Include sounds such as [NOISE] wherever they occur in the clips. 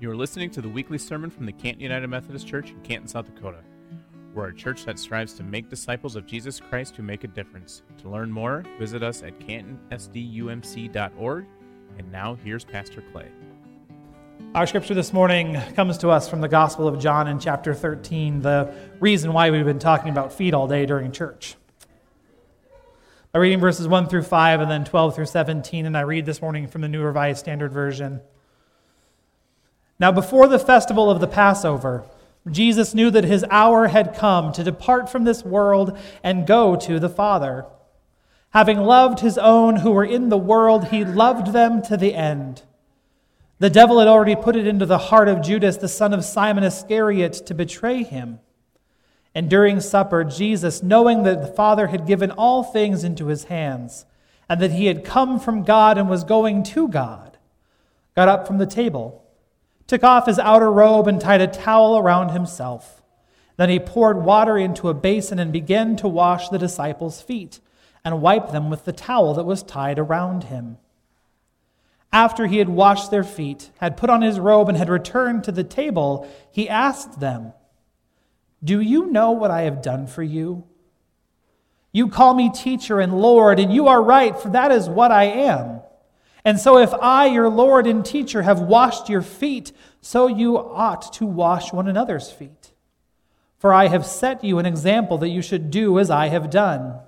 You are listening to the weekly sermon from the Canton United Methodist Church in Canton, South Dakota. We're a church that strives to make disciples of Jesus Christ who make a difference. To learn more, visit us at cantonsdumc.org. And now here's Pastor Clay. Our scripture this morning comes to us from the Gospel of John in chapter 13, the reason why we've been talking about feet all day during church. By reading verses 1 through 5 and then 12 through 17, and I read this morning from the New Revised Standard Version. Now, before the festival of the Passover, Jesus knew that his hour had come to depart from this world and go to the Father. Having loved his own who were in the world, he loved them to the end. The devil had already put it into the heart of Judas, the son of Simon Iscariot, to betray him. And during supper, Jesus, knowing that the Father had given all things into his hands, and that he had come from God and was going to God, got up from the table, took off his outer robe, and tied a towel around himself. Then he poured water into a basin and began to wash the disciples' feet and wipe them with the towel that was tied around him. After he had washed their feet, had put on his robe, and had returned to the table, he asked them, do you know what I have done for you? You call me teacher and Lord, and you are right, for that is what I am. And so, if I, your Lord and teacher, have washed your feet, so you ought to wash one another's feet. For I have set you an example that you should do as I have done.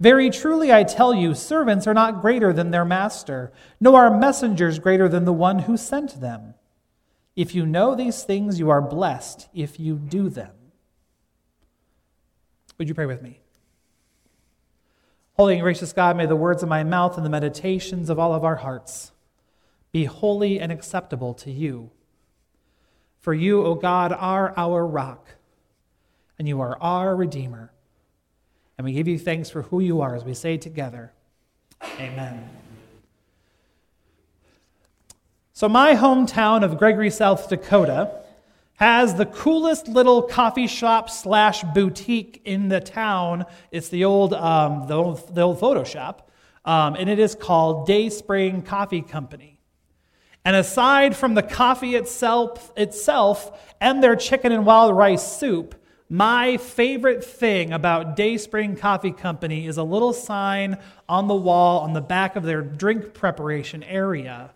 Very truly, I tell you, servants are not greater than their master, nor are messengers greater than the one who sent them. If you know these things, you are blessed if you do them. Would you pray with me? Holy and gracious God, may the words of my mouth and the meditations of all of our hearts be holy and acceptable to you. For you, O God, are our rock, and you are our Redeemer. And we give you thanks for who you are as we say together, Amen. So, my hometown of Gregory, South Dakota, has the coolest little coffee shop slash boutique in the town. It's the old, um, the old, the old photo shop, um, and it is called Dayspring Coffee Company. And aside from the coffee itself, itself and their chicken and wild rice soup, my favorite thing about Dayspring Coffee Company is a little sign on the wall on the back of their drink preparation area.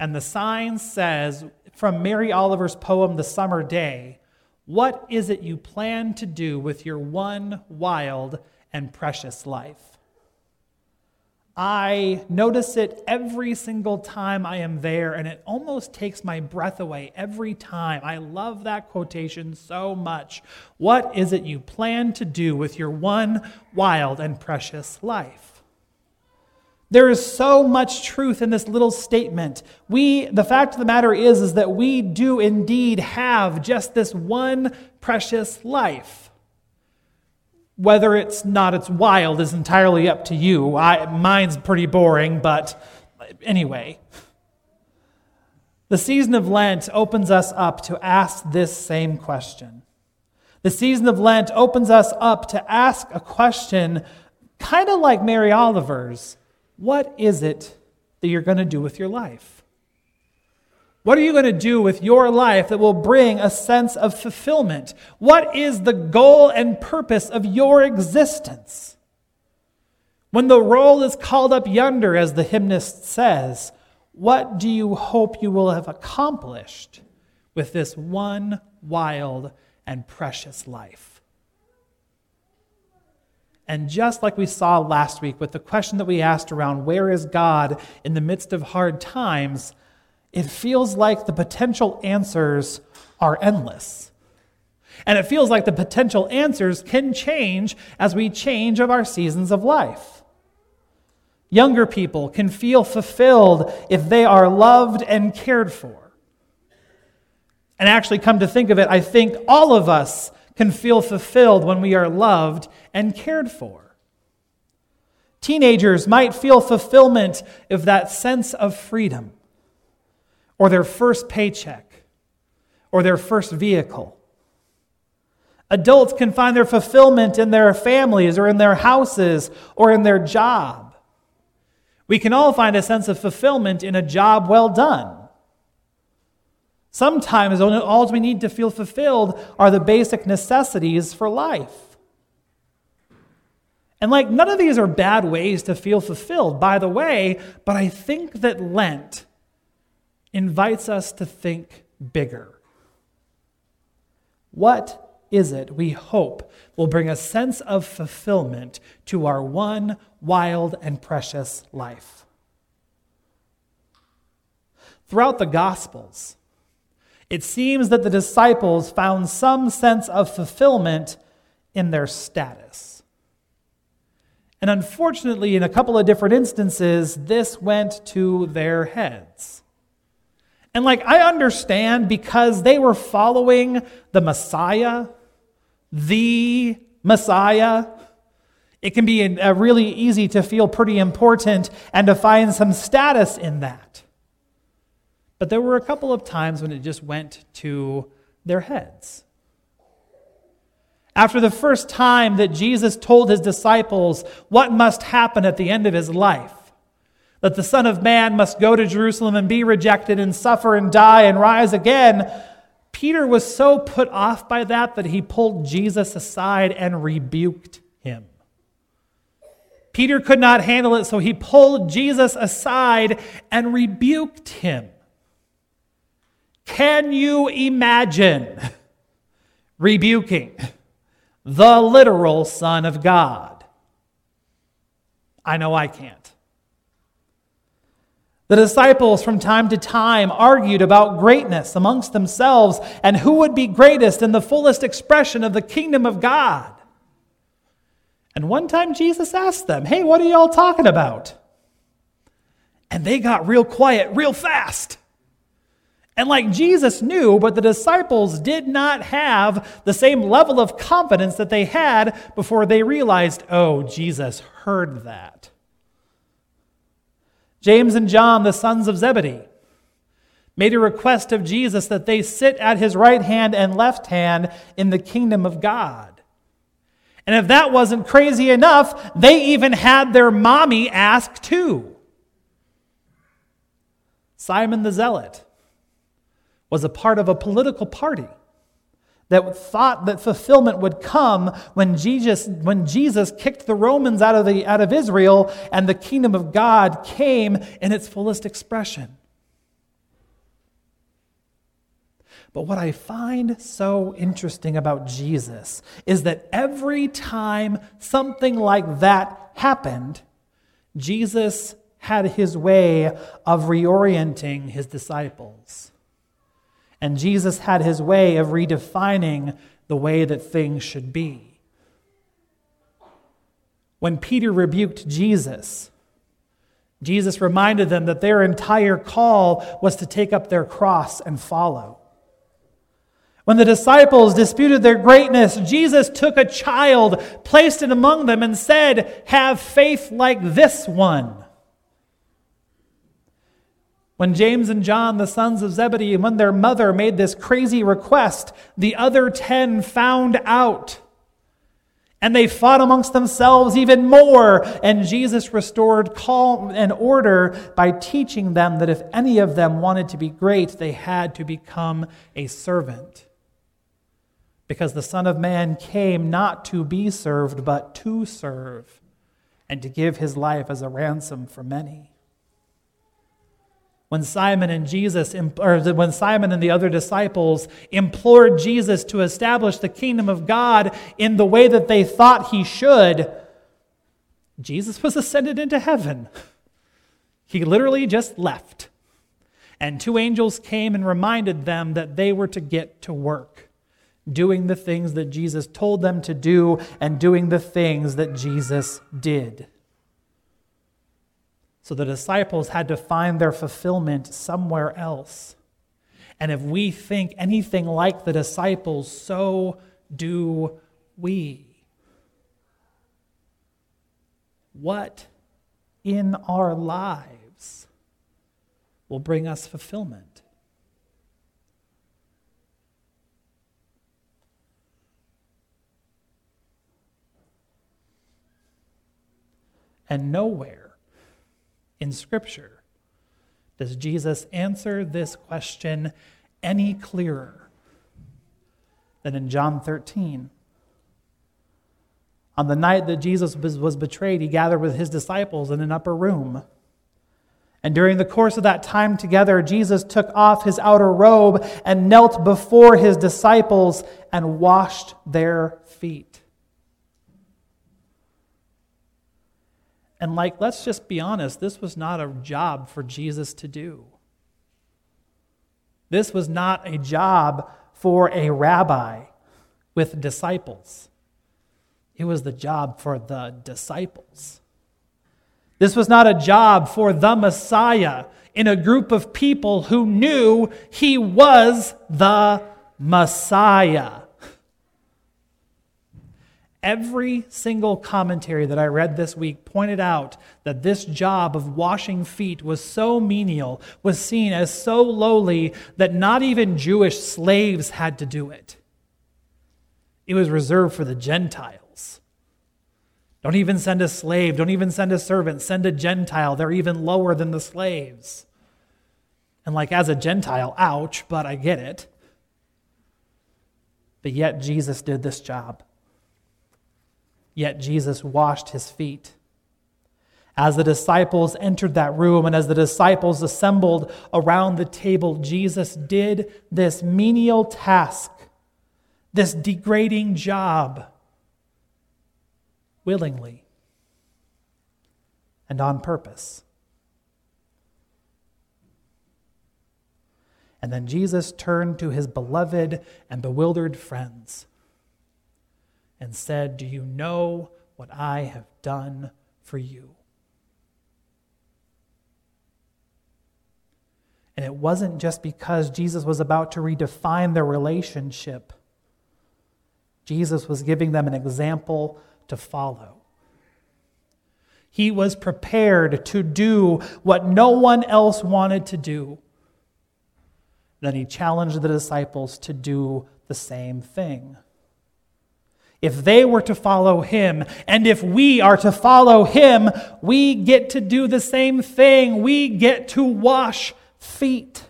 And the sign says, from Mary Oliver's poem, The Summer Day What is it you plan to do with your one wild and precious life? I notice it every single time I am there, and it almost takes my breath away every time. I love that quotation so much. What is it you plan to do with your one wild and precious life? There is so much truth in this little statement. We, the fact of the matter is, is that we do indeed have just this one precious life. Whether it's not it's wild is entirely up to you. I, mine's pretty boring, but anyway. The season of Lent opens us up to ask this same question. The season of Lent opens us up to ask a question kind of like Mary Oliver's what is it that you're going to do with your life? What are you going to do with your life that will bring a sense of fulfillment? What is the goal and purpose of your existence? When the roll is called up yonder, as the hymnist says, what do you hope you will have accomplished with this one wild and precious life? And just like we saw last week with the question that we asked around where is God in the midst of hard times, it feels like the potential answers are endless. And it feels like the potential answers can change as we change of our seasons of life. Younger people can feel fulfilled if they are loved and cared for. And actually, come to think of it, I think all of us can feel fulfilled when we are loved and cared for. Teenagers might feel fulfillment if that sense of freedom, or their first paycheck, or their first vehicle. Adults can find their fulfillment in their families, or in their houses, or in their job. We can all find a sense of fulfillment in a job well done. Sometimes all we need to feel fulfilled are the basic necessities for life. And like, none of these are bad ways to feel fulfilled, by the way, but I think that Lent invites us to think bigger. What is it we hope will bring a sense of fulfillment to our one wild and precious life? Throughout the Gospels, it seems that the disciples found some sense of fulfillment in their status. And unfortunately, in a couple of different instances, this went to their heads. And like, I understand because they were following the Messiah, the Messiah. It can be a, really easy to feel pretty important and to find some status in that. But there were a couple of times when it just went to their heads. After the first time that Jesus told his disciples what must happen at the end of his life, that the Son of Man must go to Jerusalem and be rejected and suffer and die and rise again, Peter was so put off by that that he pulled Jesus aside and rebuked him. Peter could not handle it, so he pulled Jesus aside and rebuked him. Can you imagine [LAUGHS] rebuking? The literal Son of God. I know I can't. The disciples from time to time argued about greatness amongst themselves and who would be greatest in the fullest expression of the kingdom of God. And one time Jesus asked them, Hey, what are y'all talking about? And they got real quiet real fast. And like Jesus knew, but the disciples did not have the same level of confidence that they had before they realized, oh, Jesus heard that. James and John, the sons of Zebedee, made a request of Jesus that they sit at his right hand and left hand in the kingdom of God. And if that wasn't crazy enough, they even had their mommy ask too. Simon the Zealot was a part of a political party that thought that fulfillment would come when Jesus, when Jesus kicked the Romans out of, the, out of Israel and the kingdom of God came in its fullest expression. But what I find so interesting about Jesus is that every time something like that happened, Jesus had his way of reorienting his disciples. And Jesus had his way of redefining the way that things should be. When Peter rebuked Jesus, Jesus reminded them that their entire call was to take up their cross and follow. When the disciples disputed their greatness, Jesus took a child, placed it among them, and said, Have faith like this one. When James and John, the sons of Zebedee, and when their mother made this crazy request, the other ten found out. And they fought amongst themselves even more. And Jesus restored calm and order by teaching them that if any of them wanted to be great, they had to become a servant. Because the Son of Man came not to be served, but to serve, and to give his life as a ransom for many when Simon and Jesus, or when Simon and the other disciples implored Jesus to establish the kingdom of God in the way that they thought he should, Jesus was ascended into heaven. He literally just left. And two angels came and reminded them that they were to get to work, doing the things that Jesus told them to do and doing the things that Jesus did. So the disciples had to find their fulfillment somewhere else. And if we think anything like the disciples, so do we. What in our lives will bring us fulfillment? And nowhere in Scripture does Jesus answer this question any clearer than in John 13. On the night that Jesus was betrayed, he gathered with his disciples in an upper room. And during the course of that time together, Jesus took off his outer robe and knelt before his disciples and washed their feet. And, like, let's just be honest, this was not a job for Jesus to do. This was not a job for a rabbi with disciples, it was the job for the disciples. This was not a job for the Messiah in a group of people who knew he was the Messiah. Every single commentary that I read this week pointed out that this job of washing feet was so menial, was seen as so lowly, that not even Jewish slaves had to do it. It was reserved for the Gentiles. Don't even send a slave. Don't even send a servant. Send a Gentile. They're even lower than the slaves. And, like, as a Gentile, ouch, but I get it. But yet, Jesus did this job. Yet, Jesus washed his feet. As the disciples entered that room and as the disciples assembled around the table, Jesus did this menial task, this degrading job willingly and on purpose. And then Jesus turned to his beloved and bewildered friends and said, Do you know what I have done for you? And it wasn't just because Jesus was about to redefine their relationship. Jesus was giving them an example to follow. He was prepared to do what no one else wanted to do. Then he challenged the disciples to do the same thing. If they were to follow him, and if we are to follow him, we get to do the same thing. We get to wash feet.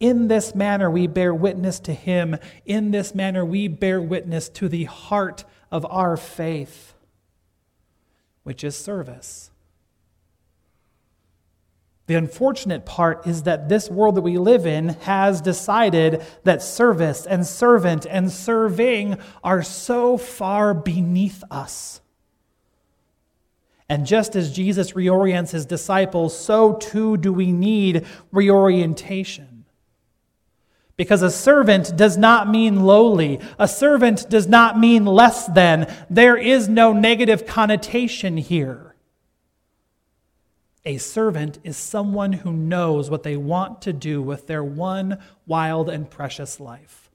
In this manner, we bear witness to him. In this manner, we bear witness to the heart of our faith, which is service. The unfortunate part is that this world that we live in has decided that service and servant and serving are so far beneath us. And just as Jesus reorients his disciples, so too do we need reorientation. Because a servant does not mean lowly. A servant does not mean less than. There is no negative connotation here. A servant is someone who knows what they want to do with their one wild and precious life.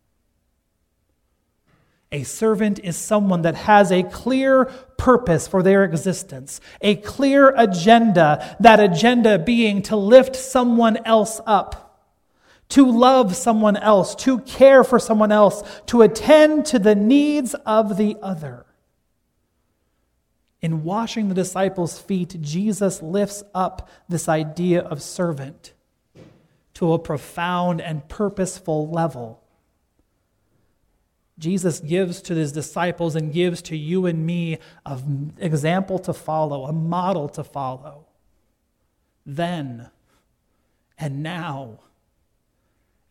A servant is someone that has a clear purpose for their existence, a clear agenda, that agenda being to lift someone else up to love someone else, to care for someone else, to attend to the needs of the other. In washing the disciples' feet, Jesus lifts up this idea of servant to a profound and purposeful level. Jesus gives to his disciples and gives to you and me an example to follow, a model to follow. Then and now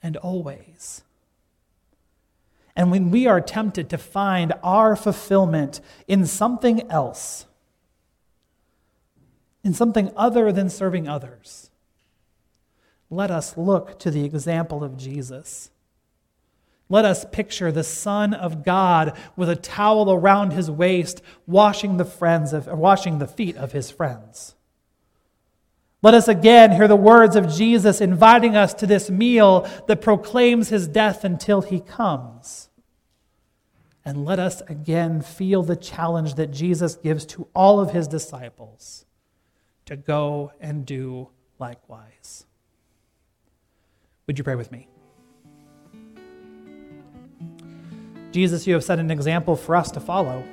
and always. And when we are tempted to find our fulfillment in something else, in something other than serving others, let us look to the example of Jesus. Let us picture the Son of God with a towel around his waist, washing the, friends of, washing the feet of his friends. Let us again hear the words of Jesus inviting us to this meal that proclaims his death until he comes. And let us again feel the challenge that Jesus gives to all of his disciples to go and do likewise. Would you pray with me? Jesus, you have set an example for us to follow,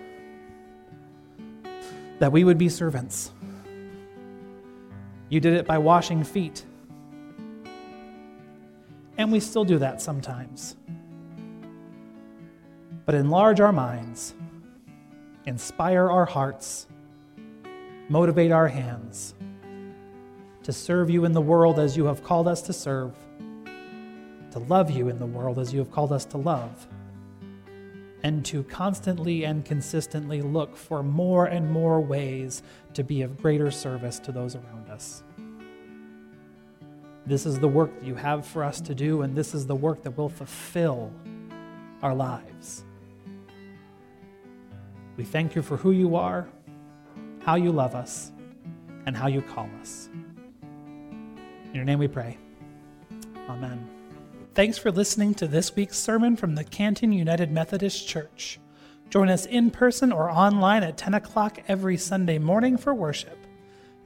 that we would be servants you did it by washing feet. And we still do that sometimes. But enlarge our minds, inspire our hearts, motivate our hands to serve you in the world as you have called us to serve, to love you in the world as you have called us to love, and to constantly and consistently look for more and more ways to be of greater service to those around us. This is the work that you have for us to do, and this is the work that will fulfill our lives. We thank you for who you are, how you love us, and how you call us. In your name we pray. Amen. Thanks for listening to this week's sermon from the Canton United Methodist Church. Join us in person or online at 10 o'clock every Sunday morning for worship.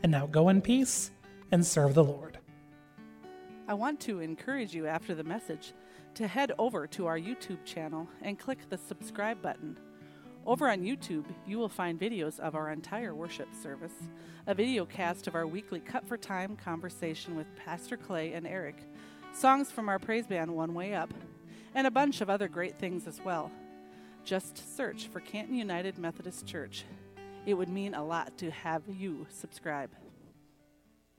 And now go in peace and serve the Lord. I want to encourage you after the message to head over to our YouTube channel and click the subscribe button. Over on YouTube, you will find videos of our entire worship service, a video cast of our weekly Cut for Time conversation with Pastor Clay and Eric, songs from our praise band One Way Up, and a bunch of other great things as well. Just search for Canton United Methodist Church. It would mean a lot to have you subscribe.